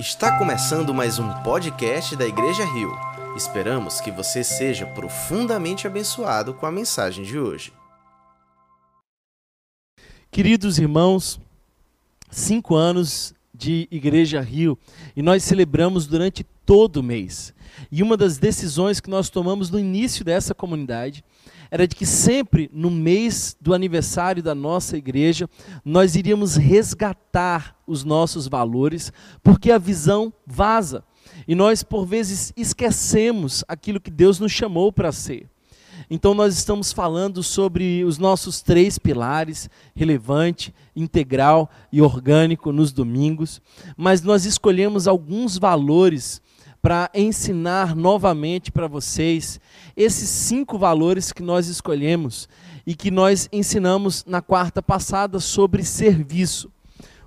Está começando mais um podcast da Igreja Rio. Esperamos que você seja profundamente abençoado com a mensagem de hoje. Queridos irmãos, cinco anos de Igreja Rio e nós celebramos durante todo o mês. E uma das decisões que nós tomamos no início dessa comunidade era de que sempre no mês do aniversário da nossa igreja, nós iríamos resgatar os nossos valores, porque a visão vaza. E nós, por vezes, esquecemos aquilo que Deus nos chamou para ser. Então, nós estamos falando sobre os nossos três pilares: relevante, integral e orgânico nos domingos. Mas nós escolhemos alguns valores para ensinar novamente para vocês esses cinco valores que nós escolhemos e que nós ensinamos na quarta passada sobre serviço.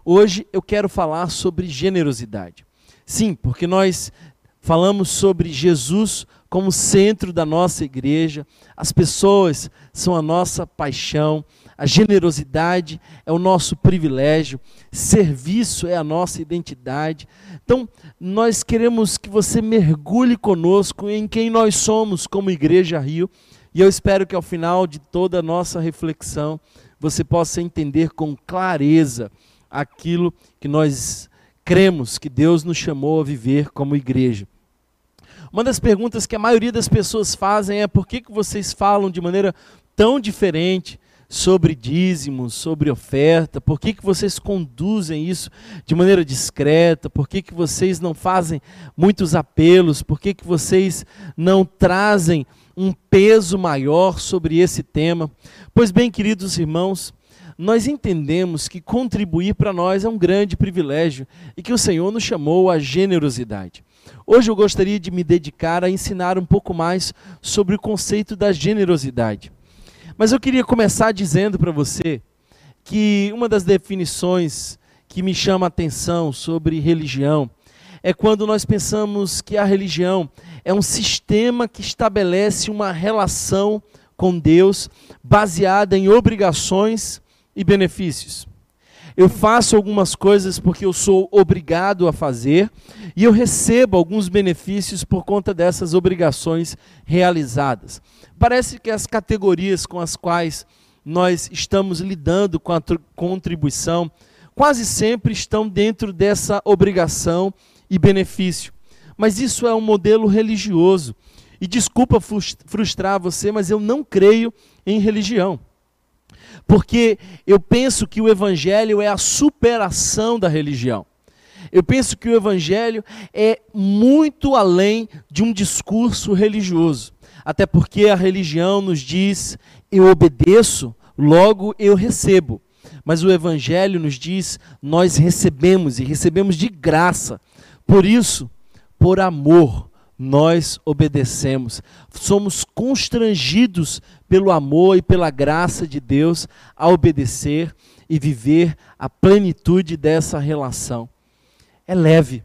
Hoje eu quero falar sobre generosidade. Sim, porque nós falamos sobre Jesus como centro da nossa igreja, as pessoas são a nossa paixão, a generosidade é o nosso privilégio, serviço é a nossa identidade. Então, nós queremos que você mergulhe conosco em quem nós somos como Igreja Rio, e eu espero que ao final de toda a nossa reflexão você possa entender com clareza aquilo que nós cremos que Deus nos chamou a viver como igreja. Uma das perguntas que a maioria das pessoas fazem é por que, que vocês falam de maneira tão diferente sobre dízimos, sobre oferta? Por que, que vocês conduzem isso de maneira discreta? Por que, que vocês não fazem muitos apelos? Por que, que vocês não trazem um peso maior sobre esse tema? Pois bem, queridos irmãos, nós entendemos que contribuir para nós é um grande privilégio e que o Senhor nos chamou à generosidade. Hoje eu gostaria de me dedicar a ensinar um pouco mais sobre o conceito da generosidade. Mas eu queria começar dizendo para você que uma das definições que me chama a atenção sobre religião é quando nós pensamos que a religião é um sistema que estabelece uma relação com Deus baseada em obrigações e benefícios. Eu faço algumas coisas porque eu sou obrigado a fazer e eu recebo alguns benefícios por conta dessas obrigações realizadas. Parece que as categorias com as quais nós estamos lidando com a contribuição quase sempre estão dentro dessa obrigação e benefício. Mas isso é um modelo religioso. E desculpa frustrar você, mas eu não creio em religião. Porque eu penso que o Evangelho é a superação da religião. Eu penso que o Evangelho é muito além de um discurso religioso. Até porque a religião nos diz: eu obedeço, logo eu recebo. Mas o Evangelho nos diz: nós recebemos e recebemos de graça. Por isso, por amor, nós obedecemos. Somos constrangidos pelo amor e pela graça de Deus a obedecer e viver a plenitude dessa relação. É leve.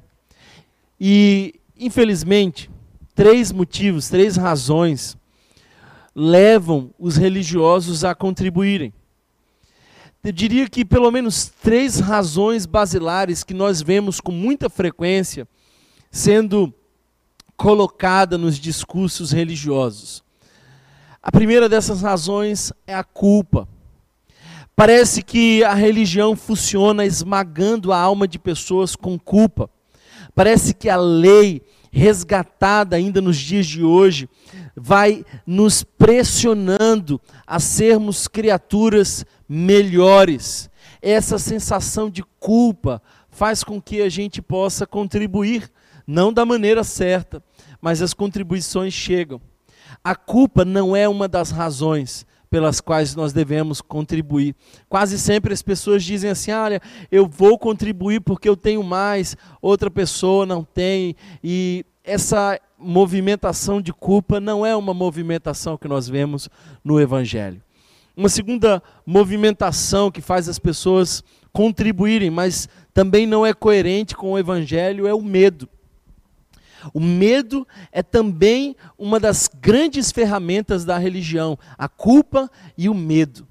E, infelizmente, três motivos, três razões levam os religiosos a contribuírem. Eu diria que pelo menos três razões basilares que nós vemos com muita frequência sendo colocada nos discursos religiosos. A primeira dessas razões é a culpa. Parece que a religião funciona esmagando a alma de pessoas com culpa. Parece que a lei, resgatada ainda nos dias de hoje, vai nos pressionando a sermos criaturas melhores. Essa sensação de culpa faz com que a gente possa contribuir, não da maneira certa, mas as contribuições chegam. A culpa não é uma das razões pelas quais nós devemos contribuir. Quase sempre as pessoas dizem assim: olha, eu vou contribuir porque eu tenho mais, outra pessoa não tem. E essa movimentação de culpa não é uma movimentação que nós vemos no Evangelho. Uma segunda movimentação que faz as pessoas contribuírem, mas também não é coerente com o Evangelho, é o medo. O medo é também uma das grandes ferramentas da religião, a culpa e o medo.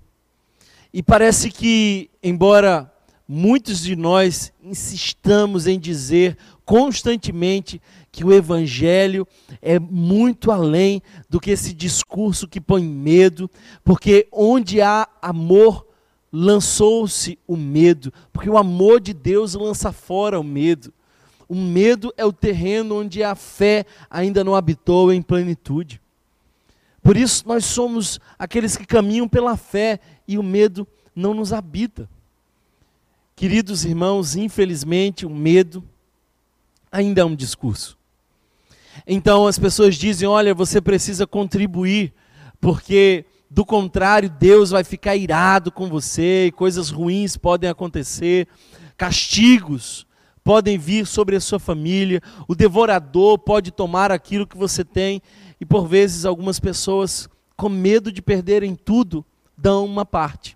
E parece que, embora muitos de nós insistamos em dizer constantemente que o Evangelho é muito além do que esse discurso que põe medo, porque onde há amor, lançou-se o medo, porque o amor de Deus lança fora o medo. O medo é o terreno onde a fé ainda não habitou em plenitude. Por isso, nós somos aqueles que caminham pela fé e o medo não nos habita. Queridos irmãos, infelizmente, o medo ainda é um discurso. Então as pessoas dizem: olha, você precisa contribuir, porque do contrário, Deus vai ficar irado com você e coisas ruins podem acontecer, castigos podem vir sobre a sua família, o devorador pode tomar aquilo que você tem, e por vezes algumas pessoas, com medo de perderem tudo, dão uma parte.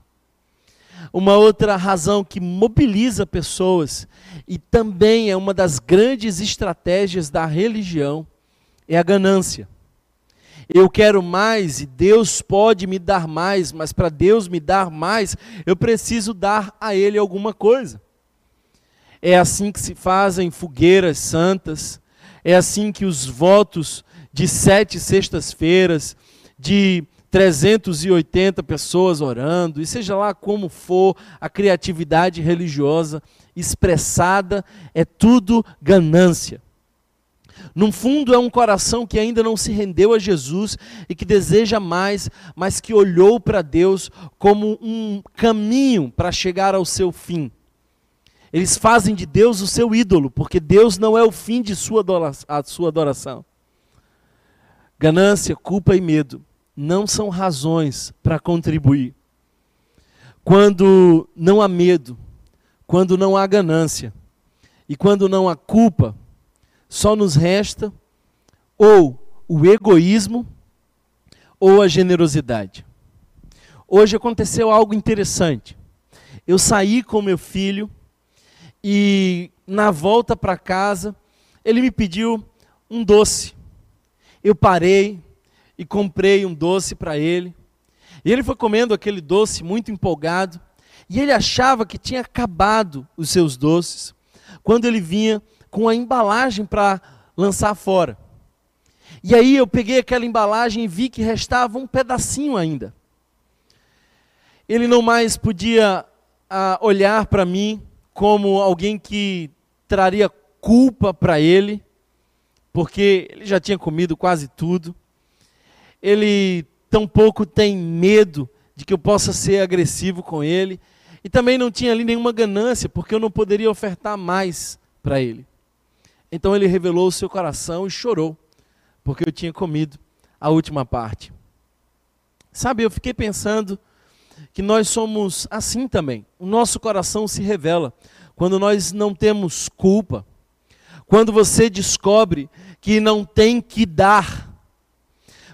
Uma outra razão que mobiliza pessoas e também é uma das grandes estratégias da religião é a ganância. Eu quero mais e Deus pode me dar mais, mas para Deus me dar mais, eu preciso dar a Ele alguma coisa. É assim que se fazem fogueiras santas, é assim que os votos de sete sextas-feiras, de 380 pessoas orando, e seja lá como for, a criatividade religiosa expressada é tudo ganância. No fundo, é um coração que ainda não se rendeu a Jesus e que deseja mais, mas que olhou para Deus como um caminho para chegar ao seu fim. Eles fazem de Deus o seu ídolo, porque Deus não é o fim de sua adoração. Ganância, culpa e medo não são razões para contribuir. Quando não há medo, quando não há ganância e quando não há culpa, só nos resta ou o egoísmo ou a generosidade. Hoje aconteceu algo interessante. Eu saí com meu filho e na volta para casa, ele me pediu um doce. Eu parei e comprei um doce para ele. E ele foi comendo aquele doce muito empolgado. E ele achava que tinha acabado os seus doces quando ele vinha com a embalagem para lançar fora. E aí eu peguei aquela embalagem e vi que restava um pedacinho ainda. Ele não mais podia ah, olhar para mim como alguém que traria culpa para ele, porque ele já tinha comido quase tudo. Ele tampouco tem medo de que eu possa ser agressivo com ele. E também não tinha ali nenhuma ganância, porque eu não poderia ofertar mais para ele. Então ele revelou o seu coração e chorou, porque eu tinha comido a última parte. Sabe, eu fiquei pensando que nós somos assim também. O nosso coração se revela quando nós não temos culpa. Quando você descobre que não tem que dar.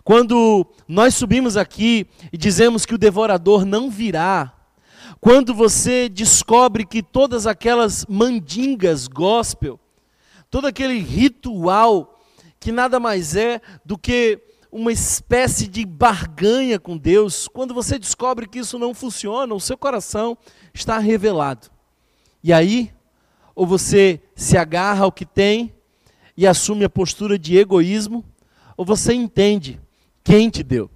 Quando nós subimos aqui e dizemos que o devorador não virá. Quando você descobre que todas aquelas mandingas gospel, todo aquele ritual que nada mais é do que uma espécie de barganha com Deus, quando você descobre que isso não funciona, o seu coração está revelado. E aí, ou você se agarra ao que tem e assume a postura de egoísmo, ou você entende quem te deu.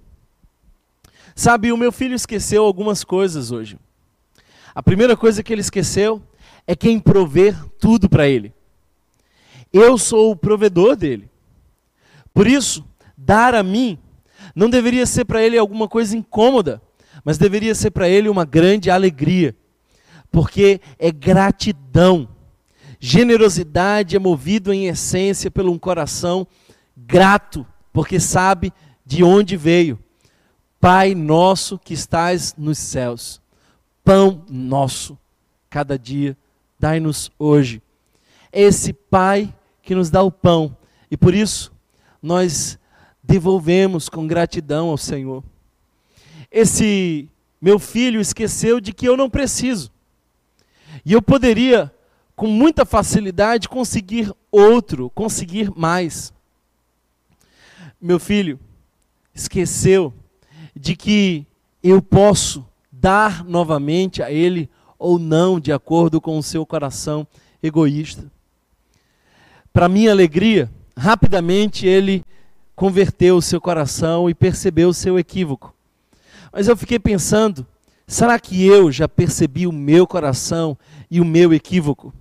Sabe, o meu filho esqueceu algumas coisas hoje. A primeira coisa que ele esqueceu é quem prover tudo para ele. Eu sou o provedor dele. Por isso, dar a mim não deveria ser para ele alguma coisa incômoda, mas deveria ser para ele uma grande alegria, porque é gratidão. Generosidade é movido em essência pelo um coração grato, porque sabe de onde veio. Pai nosso que estás nos céus, pão nosso, cada dia, dai-nos hoje. Esse Pai que nos dá o pão, e por isso nós devolvemos com gratidão ao Senhor. Esse meu filho esqueceu de que eu não preciso. E eu poderia, com muita facilidade, conseguir outro, conseguir mais. Meu filho esqueceu de que eu posso dar novamente a ele ou não, de acordo com o seu coração egoísta. para minha alegria, rapidamente ele converteu o seu coração e percebeu o seu equívoco. Mas eu fiquei pensando, será que eu já percebi o meu coração e o meu equívoco?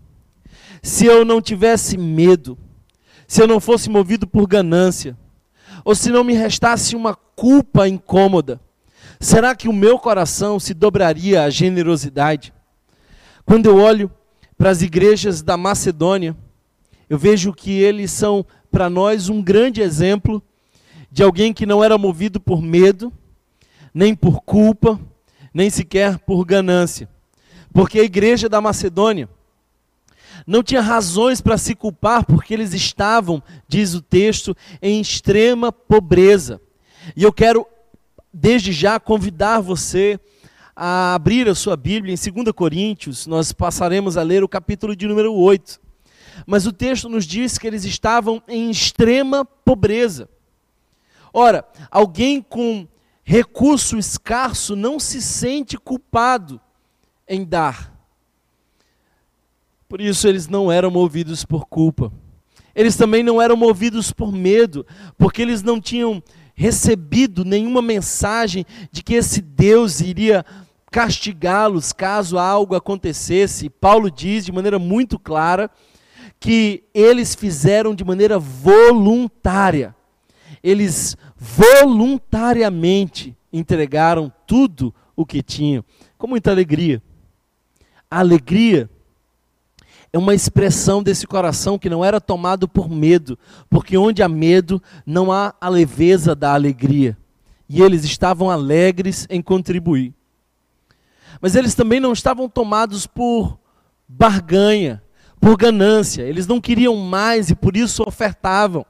Se eu não tivesse medo, se eu não fosse movido por ganância, ou se não me restasse uma culpa incômoda, será que o meu coração se dobraria à generosidade? Quando eu olho para as igrejas da Macedônia, eu vejo que eles são para nós um grande exemplo de alguém que não era movido por medo, nem por culpa, nem sequer por ganância. Porque a igreja da Macedônia não tinha razões para se culpar, porque eles estavam, diz o texto, em extrema pobreza. E eu quero, desde já, convidar você a abrir a sua Bíblia em 2 Coríntios, nós passaremos a ler o capítulo de número 8. Mas o texto nos diz que eles estavam em extrema pobreza. Ora, alguém com recurso escasso não se sente culpado em dar. Por isso eles não eram movidos por culpa. Eles também não eram movidos por medo, porque eles não tinham recebido nenhuma mensagem de que esse Deus iria castigá-los caso algo acontecesse. Paulo diz de maneira muito clara que eles fizeram de maneira voluntária. Eles voluntariamente entregaram tudo o que tinham, com muita alegria. A alegria é uma expressão desse coração que não era tomado por medo, porque onde há medo não há a leveza da alegria. E eles estavam alegres em contribuir. Mas eles também não estavam tomados por barganha, por ganância, eles não queriam mais e por isso ofertavam.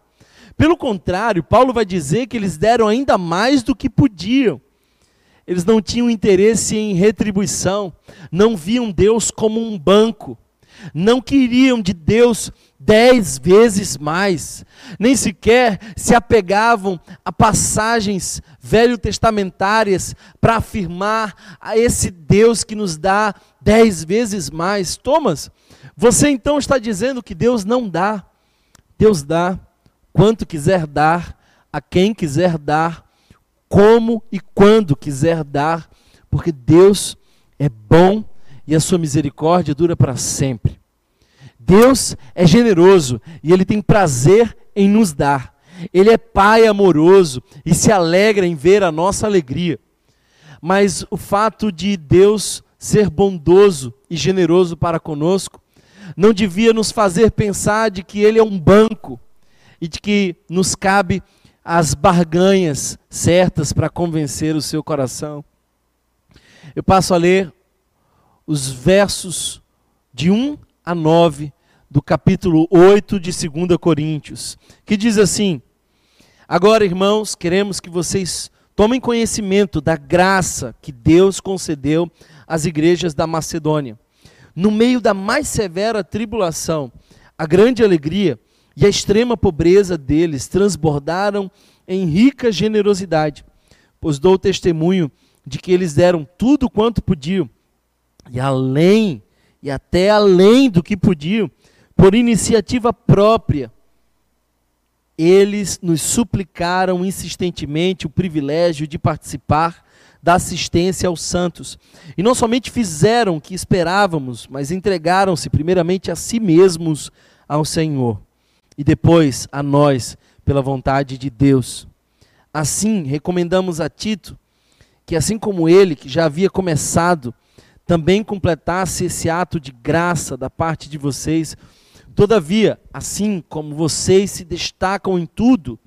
Pelo contrário, Paulo vai dizer que eles deram ainda mais do que podiam. Eles não tinham interesse em retribuição, não viam Deus como um banco, não queriam de Deus dez vezes mais, nem sequer se apegavam a passagens velho-testamentárias para afirmar a esse Deus que nos dá dez vezes mais. Thomas, você então está dizendo que Deus não dá. Deus dá quanto quiser dar, a quem quiser dar, como e quando quiser dar, porque Deus é bom e a sua misericórdia dura para sempre. Deus é generoso e ele tem prazer em nos dar. Ele é pai amoroso e se alegra em ver a nossa alegria. Mas o fato de Deus ser bondoso e generoso para conosco não devia nos fazer pensar de que ele é um banco e de que nos cabe as barganhas certas para convencer o seu coração. Eu passo a ler os versos de 1 a 9 do capítulo 8 de 2 Coríntios, que diz assim: Agora, irmãos, queremos que vocês tomem conhecimento da graça que Deus concedeu às igrejas da Macedônia. No meio da mais severa tribulação, a grande alegria e a extrema pobreza deles transbordaram em rica generosidade, pois dou testemunho de que eles deram tudo quanto podiam, e além, e até além do que podiam, por iniciativa própria, eles nos suplicaram insistentemente o privilégio de participar da assistência aos santos. E não somente fizeram o que esperávamos, mas entregaram-se primeiramente a si mesmos ao Senhor e depois a nós pela vontade de Deus. Assim, recomendamos a Tito que, assim como ele, que já havia começado, também completasse esse ato de graça da parte de vocês. Todavia, assim como vocês se destacam em tudo,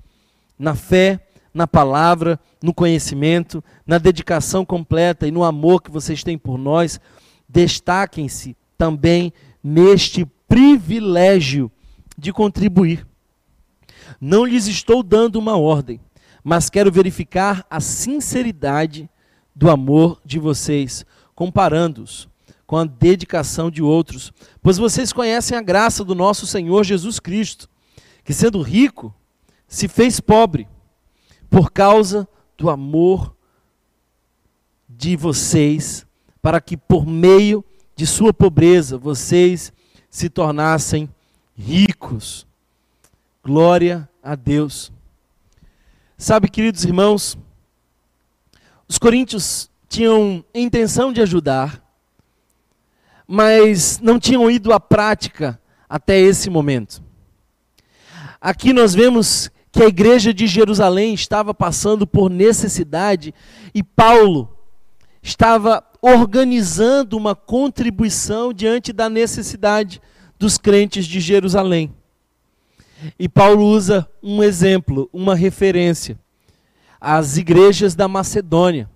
na fé, na palavra, no conhecimento, na dedicação completa e no amor que vocês têm por nós, destaquem-se também neste privilégio de contribuir. Não lhes estou dando uma ordem, mas quero verificar a sinceridade do amor de vocês, comparando-os com a dedicação de outros, pois vocês conhecem a graça do nosso Senhor Jesus Cristo, que sendo rico, se fez pobre por causa do amor de vocês, para que por meio de sua pobreza vocês se tornassem ricos. Glória a Deus. Sabe, queridos irmãos, os coríntios tinham intenção de ajudar, mas não tinham ido à prática até esse momento. Aqui nós vemos que a igreja de Jerusalém estava passando por necessidade e Paulo estava organizando uma contribuição diante da necessidade dos crentes de Jerusalém. E Paulo usa um exemplo, uma referência, as igrejas da Macedônia.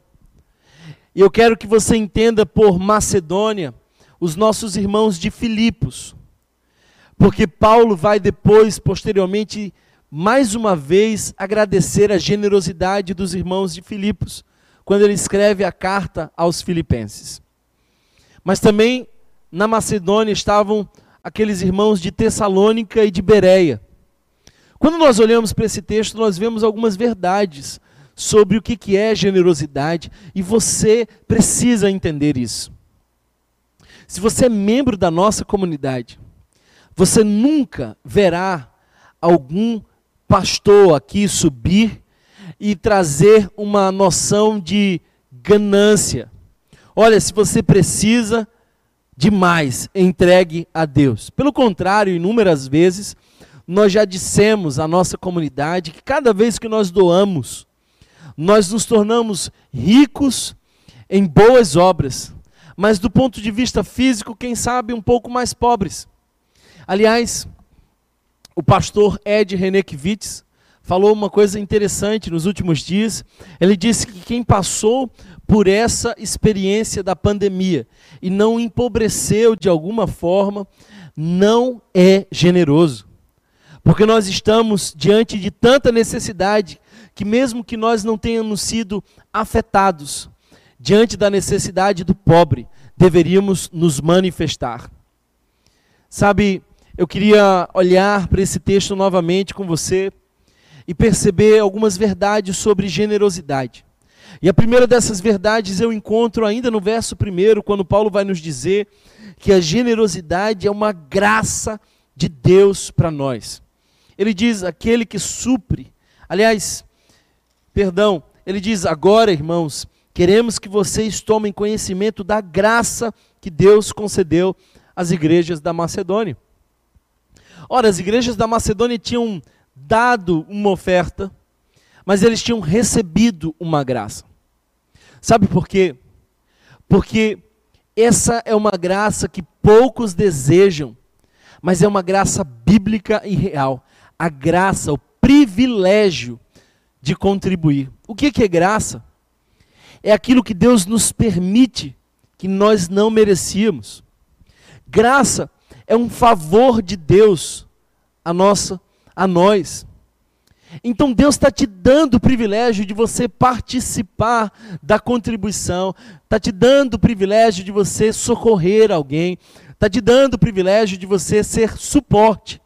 E eu quero que você entenda por Macedônia os nossos irmãos de Filipos. Porque Paulo vai depois, posteriormente, mais uma vez agradecer a generosidade dos irmãos de Filipos, quando ele escreve a carta aos filipenses. Mas também na Macedônia estavam aqueles irmãos de Tessalônica e de Bereia. Quando nós olhamos para esse texto, nós vemos algumas verdades sobre o que é generosidade e você precisa entender isso. Se você é membro da nossa comunidade, você nunca verá algum pastor aqui subir e trazer uma noção de ganância. Olha, se você precisa de mais, entregue a Deus. Pelo contrário, inúmeras vezes, nós já dissemos à nossa comunidade que cada vez que nós doamos, nós nos tornamos ricos em boas obras, mas do ponto de vista físico, quem sabe um pouco mais pobres. Aliás, o pastor Ed Renekiewicz falou uma coisa interessante nos últimos dias. Ele disse que quem passou por essa experiência da pandemia e não empobreceu de alguma forma, não é generoso. Porque nós estamos diante de tanta necessidade que, mesmo que nós não tenhamos sido afetados diante da necessidade do pobre, deveríamos nos manifestar. Sabe, eu queria olhar para esse texto novamente com você e perceber algumas verdades sobre generosidade. E a primeira dessas verdades eu encontro ainda no verso primeiro, quando Paulo vai nos dizer que a generosidade é uma graça de Deus para nós. Ele diz: aquele que supre. Aliás, perdão, ele diz: agora, irmãos, queremos que vocês tomem conhecimento da graça que Deus concedeu às igrejas da Macedônia. Ora, as igrejas da Macedônia tinham dado uma oferta, mas eles tinham recebido uma graça. Sabe por quê? Porque essa é uma graça que poucos desejam, mas é uma graça bíblica e real. A graça, o privilégio de contribuir. O que é graça? É aquilo que Deus nos permite que nós não merecíamos. Graça é um favor de Deus a nossa a nós. Então Deus está te dando o privilégio de você participar da contribuição, está te dando o privilégio de você socorrer alguém, está te dando o privilégio de você ser suporte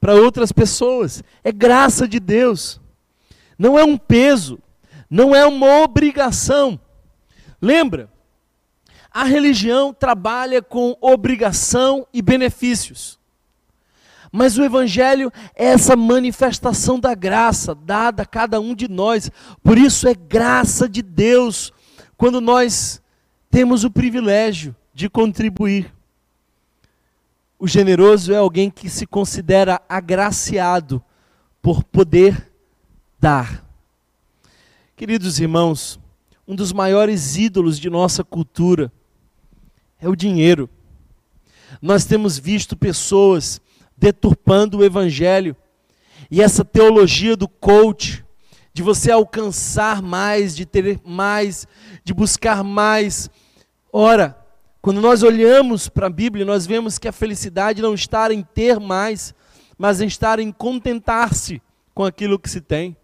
para outras pessoas. É graça de Deus. Não é um peso, não é uma obrigação. Lembra? A religião trabalha com obrigação e benefícios. Mas o Evangelho é essa manifestação da graça dada a cada um de nós. Por isso é graça de Deus quando nós temos o privilégio de contribuir. O generoso é alguém que se considera agraciado por poder dar. Queridos irmãos, um dos maiores ídolos de nossa cultura é o dinheiro. Nós temos visto pessoas deturpando o evangelho e essa teologia do coach, de você alcançar mais, de ter mais, de buscar mais. Ora, quando nós olhamos para a Bíblia, nós vemos que a felicidade não está em ter mais, mas em estar em contentar-se com aquilo que se tem.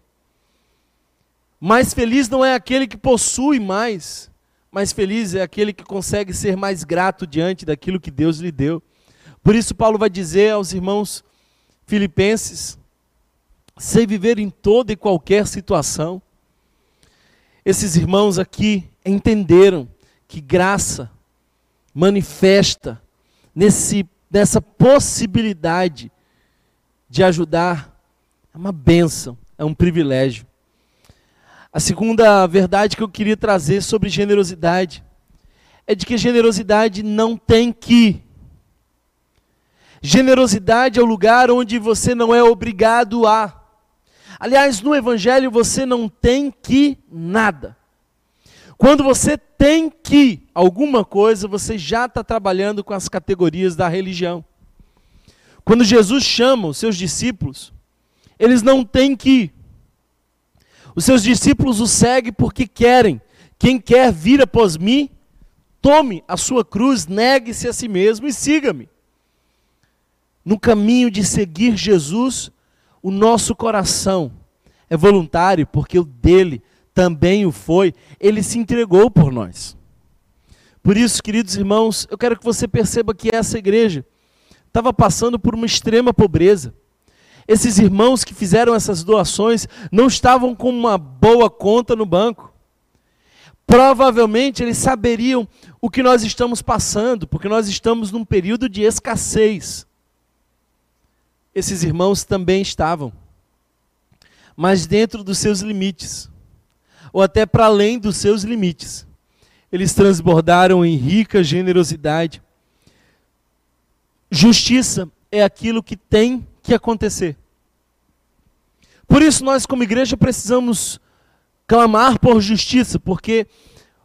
Mais feliz não é aquele que possui mais, mais feliz é aquele que consegue ser mais grato diante daquilo que Deus lhe deu. Por isso, Paulo vai dizer aos irmãos filipenses: sei viver em toda e qualquer situação. Esses irmãos aqui entenderam que graça manifesta nesse, nessa possibilidade de ajudar É uma benção, é um privilégio. A segunda verdade que eu queria trazer sobre generosidade é de que generosidade não tem que. Generosidade é o lugar onde você não é obrigado a. Aliás, no Evangelho você não tem que nada. Quando você tem que alguma coisa, você já está trabalhando com as categorias da religião. Quando Jesus chama os seus discípulos, eles não têm que. Os seus discípulos o seguem porque querem. Quem quer vir após mim, tome a sua cruz, negue-se a si mesmo e siga-me. No caminho de seguir Jesus, o nosso coração é voluntário, porque o dele também o foi. Ele se entregou por nós. Por isso, queridos irmãos, eu quero que você perceba que essa igreja estava passando por uma extrema pobreza. Esses irmãos que fizeram essas doações não estavam com uma boa conta no banco. Provavelmente eles saberiam o que nós estamos passando, porque nós estamos num período de escassez. Esses irmãos também estavam, mas dentro dos seus limites, ou até para além dos seus limites. Eles transbordaram em rica generosidade. Justiça é aquilo que tem que acontecer. Por isso, nós, como igreja, precisamos clamar por justiça, porque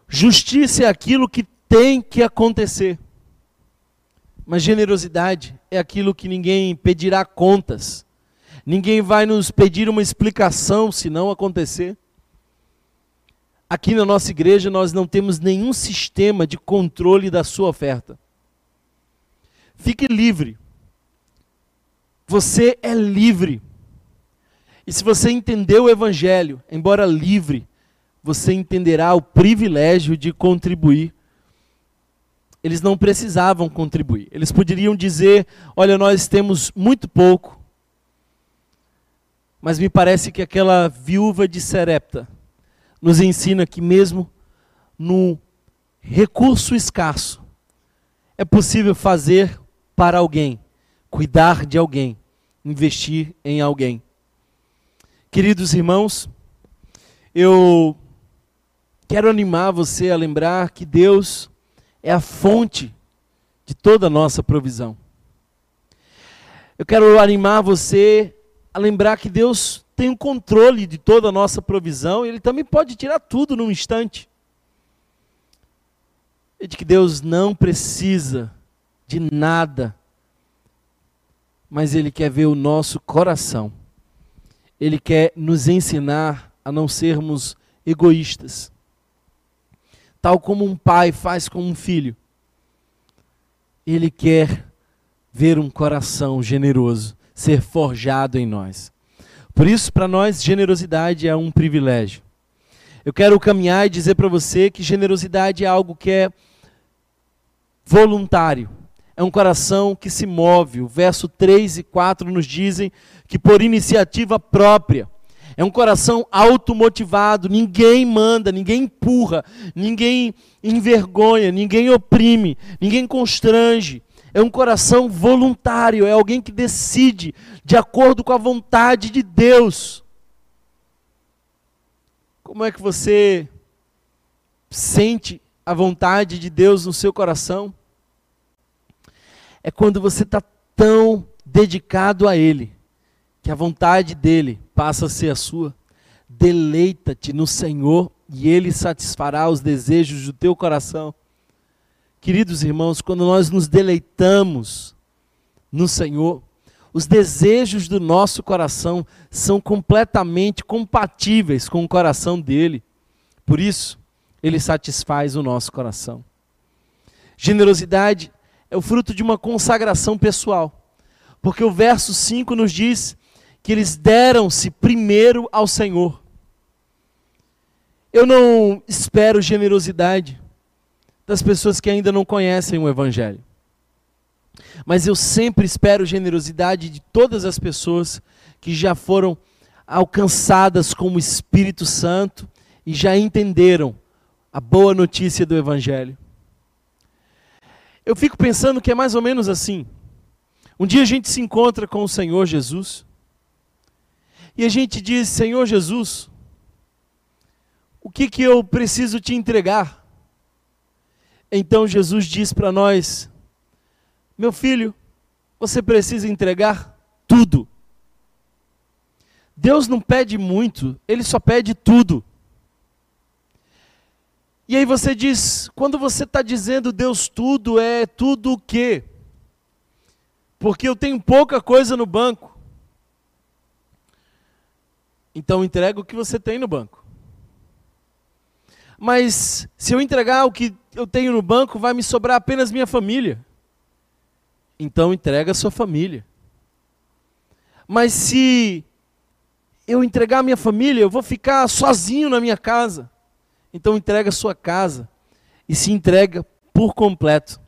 justiça é aquilo que tem que acontecer. Mas generosidade é aquilo que ninguém pedirá contas. Ninguém vai nos pedir uma explicação se não acontecer. Aqui na nossa igreja nós não temos nenhum sistema de controle da sua oferta. Fique livre você é livre. E se você entender o Evangelho, embora livre, você entenderá o privilégio de contribuir. Eles não precisavam contribuir. Eles poderiam dizer: Olha, nós temos muito pouco. Mas me parece que aquela viúva de Serepta nos ensina que, mesmo no recurso escasso, é possível fazer para alguém, cuidar de alguém, investir em alguém. Queridos irmãos, eu quero animar você a lembrar que Deus é a fonte de toda a nossa provisão. Eu quero animar você a lembrar que Deus tem o controle de toda a nossa provisão e Ele também pode tirar tudo num instante. E de que Deus não precisa de nada mas Ele quer ver o nosso coração. Ele quer nos ensinar a não sermos egoístas. Tal como um pai faz com um filho. Ele quer ver um coração generoso ser forjado em nós. Por isso, para nós, generosidade é um privilégio. Eu quero caminhar e dizer para você que generosidade é algo que é voluntário é um coração que se move. O verso 3 e 4 nos dizem que por iniciativa própria. É um coração automotivado, ninguém manda, ninguém empurra, ninguém envergonha, ninguém oprime, ninguém constrange. É um coração voluntário, é alguém que decide de acordo com a vontade de Deus. Como é que você sente a vontade de Deus no seu coração? É quando você está tão dedicado a Ele, que a vontade dele passa a ser a sua. Deleita-te no Senhor e Ele satisfará os desejos do teu coração. Queridos irmãos, quando nós nos deleitamos no Senhor, os desejos do nosso coração são completamente compatíveis com o coração dele. Por isso, ele satisfaz o nosso coração. Generosidade é o fruto de uma consagração pessoal. Porque o verso 5 nos diz que eles deram-se primeiro ao Senhor. Eu não espero generosidade das pessoas que ainda não conhecem o Evangelho. Mas eu sempre espero generosidade de todas as pessoas que já foram alcançadas com o Espírito Santo e já entenderam a boa notícia do Evangelho. Eu fico pensando que é mais ou menos assim. Um dia a gente se encontra com o Senhor Jesus E a gente diz: Senhor Jesus, o que, que eu preciso te entregar? Então Jesus diz para nós: Meu filho, você precisa entregar tudo. Deus não pede muito, Ele só pede tudo. E aí você diz, quando você está dizendo Deus tudo, é tudo o quê? Porque eu tenho pouca coisa no banco. Então entrega o que você tem no banco. Mas se eu entregar o que eu tenho no banco, vai me sobrar apenas minha família. Então entrega a sua família. Mas se eu entregar a minha família, eu vou ficar sozinho na minha casa. Então entrega a sua casa e se entrega por completo.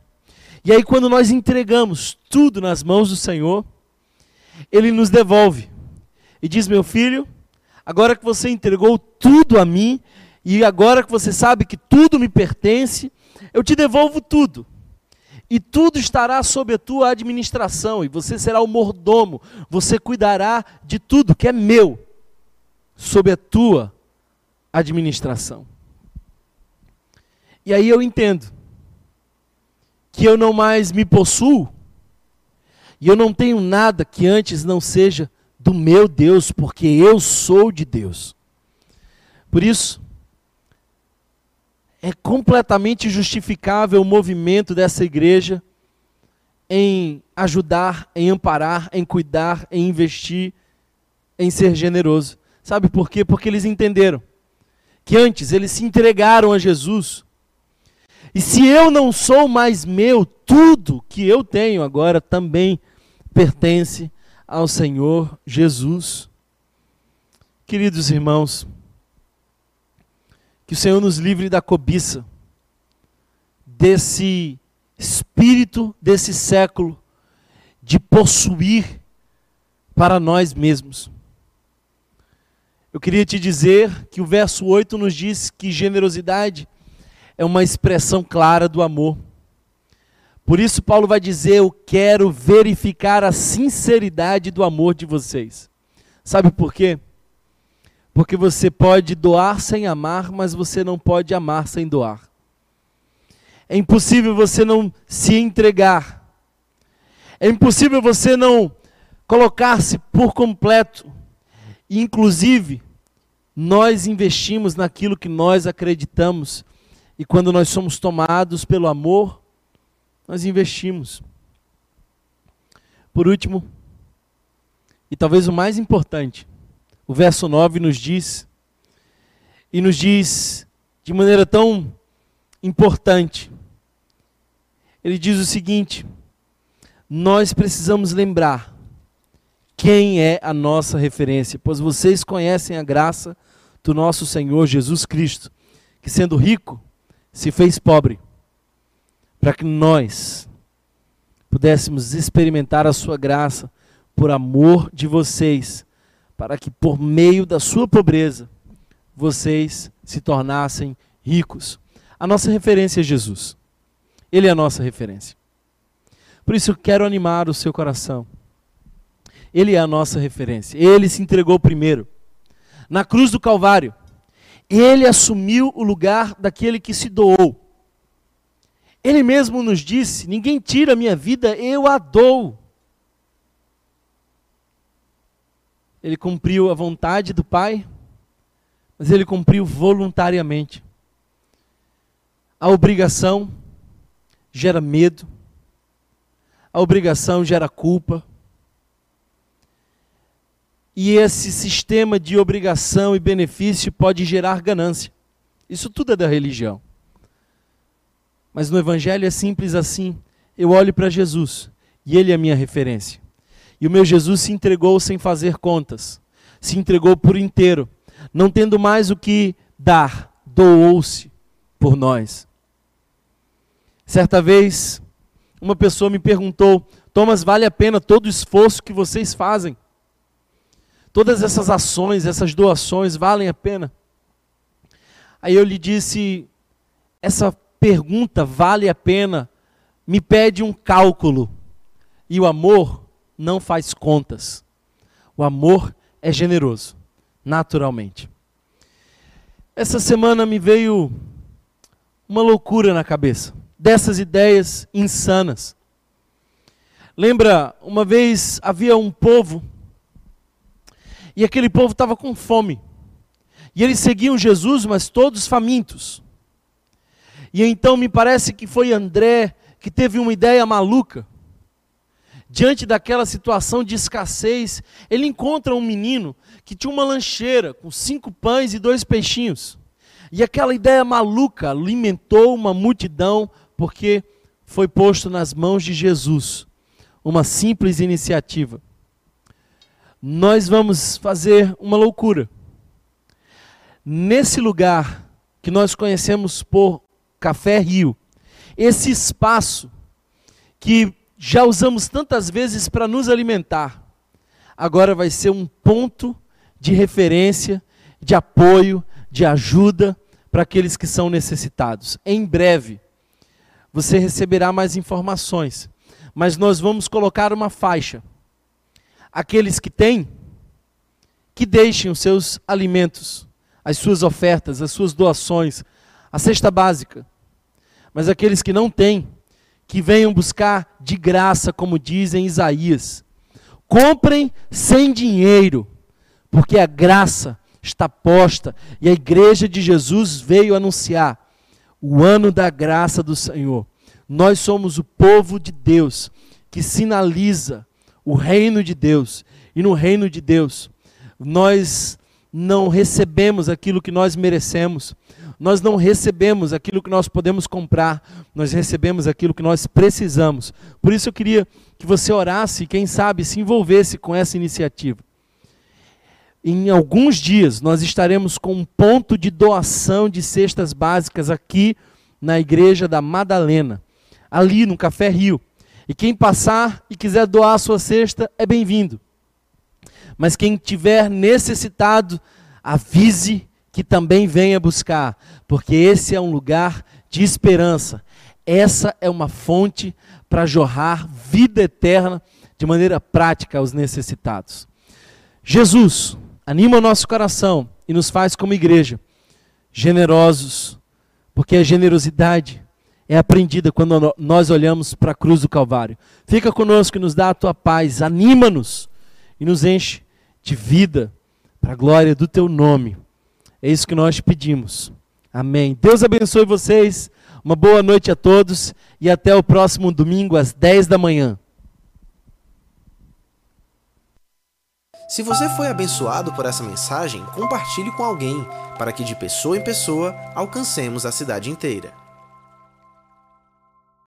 E aí, quando nós entregamos tudo nas mãos do Senhor, Ele nos devolve e diz: Meu filho, agora que você entregou tudo a mim, e agora que você sabe que tudo me pertence, eu te devolvo tudo. E tudo estará sob a tua administração, e você será o mordomo, você cuidará de tudo que é meu sob a tua administração. E aí eu entendo que eu não mais me possuo e eu não tenho nada que antes não seja do meu Deus, porque eu sou de Deus. Por isso, é completamente justificável o movimento dessa igreja em ajudar, em amparar, em cuidar, em investir, em ser generoso. Sabe por quê? Porque eles entenderam que antes eles se entregaram a Jesus. E se eu não sou mais meu, tudo que eu tenho agora também pertence ao Senhor Jesus. Queridos irmãos, que o Senhor nos livre da cobiça, desse espírito desse século de possuir para nós mesmos. Eu queria te dizer que o verso 8 nos diz que generosidade é uma expressão clara do amor. Por isso, Paulo vai dizer: Eu quero verificar a sinceridade do amor de vocês. Sabe por quê? Porque você pode doar sem amar, mas você não pode amar sem doar. É impossível você não se entregar. É impossível você não colocar-se por completo inclusive, nós investimos naquilo que nós acreditamos. E quando nós somos tomados pelo amor, nós investimos. Por último, e talvez o mais importante, o verso 9 nos diz, e nos diz de maneira tão importante, ele diz o seguinte: nós precisamos lembrar quem é a nossa referência, pois vocês conhecem a graça do nosso Senhor Jesus Cristo, que sendo rico, se fez pobre, para que nós pudéssemos experimentar a sua graça por amor de vocês, para que por meio da sua pobreza vocês se tornassem ricos. A nossa referência é Jesus. Ele é a nossa referência. Por isso eu quero animar o seu coração ele é a nossa referência. Ele se entregou primeiro. Na cruz do Calvário, ele assumiu o lugar daquele que se doou. Ele mesmo nos disse: Ninguém tira a minha vida, eu a dou. Ele cumpriu a vontade do Pai, mas ele cumpriu voluntariamente. A obrigação gera medo, a obrigação gera culpa, e esse sistema de obrigação e benefício pode gerar ganância. Isso tudo é da religião. Mas no Evangelho é simples assim. Eu olho para Jesus e Ele é a minha referência. E o meu Jesus se entregou sem fazer contas, se entregou por inteiro, não tendo mais o que dar, doou-se por nós. Certa vez, uma pessoa me perguntou: Thomas, vale a pena todo o esforço que vocês fazem? Todas essas ações, essas doações valem a pena? Aí eu lhe disse: essa pergunta vale a pena? Me pede um cálculo. E o amor não faz contas. O amor é generoso, naturalmente. Essa semana me veio uma loucura na cabeça, dessas ideias insanas. Lembra, uma vez havia um povo, e aquele povo estava com fome. E eles seguiam Jesus, mas todos famintos. E então me parece que foi André que teve uma ideia maluca. Diante daquela situação de escassez, ele encontra um menino que tinha uma lancheira com cinco pães e dois peixinhos. E aquela ideia maluca alimentou uma multidão, porque foi posto nas mãos de Jesus uma simples iniciativa. Nós vamos fazer uma loucura. Nesse lugar que nós conhecemos por Café Rio, esse espaço que já usamos tantas vezes para nos alimentar, agora vai ser um ponto de referência, de apoio, de ajuda para aqueles que são necessitados. Em breve, você receberá mais informações, mas nós vamos colocar uma faixa. Aqueles que têm, que deixem os seus alimentos as suas ofertas, as suas doações, a cesta básica. Mas aqueles que não têm, que venham buscar de graça, como dizem Isaías. Comprem sem dinheiro, porque a graça está posta e a igreja de Jesus veio anunciar o ano da graça do Senhor. Nós somos o povo de Deus que sinaliza o reino de Deus. E no reino de Deus, nós não recebemos aquilo que nós merecemos, nós não recebemos aquilo que nós podemos comprar, nós recebemos aquilo que nós precisamos. Por isso eu queria que você orasse quem sabe, se envolvesse com essa iniciativa. Em alguns dias nós estaremos com um ponto de doação de cestas básicas aqui na igreja da Madalena, ali no Café Rio. E quem passar e quiser doar a sua cesta é bem-vindo. Mas quem tiver necessitado, avise que também venha buscar, porque esse é um lugar de esperança. Essa é uma fonte para jorrar vida eterna de maneira prática aos necessitados. Jesus anima o nosso coração e nos faz como igreja generosos, porque a generosidade é aprendida quando nós olhamos para a cruz do Calvário. Fica conosco e nos dá a tua paz, anima-nos e nos enche de vida para a glória do teu nome. É isso que nós pedimos. Amém. Deus abençoe vocês. Uma boa noite a todos e até o próximo domingo às 10 da manhã. Se você foi abençoado por essa mensagem, compartilhe com alguém, para que de pessoa em pessoa alcancemos a cidade inteira.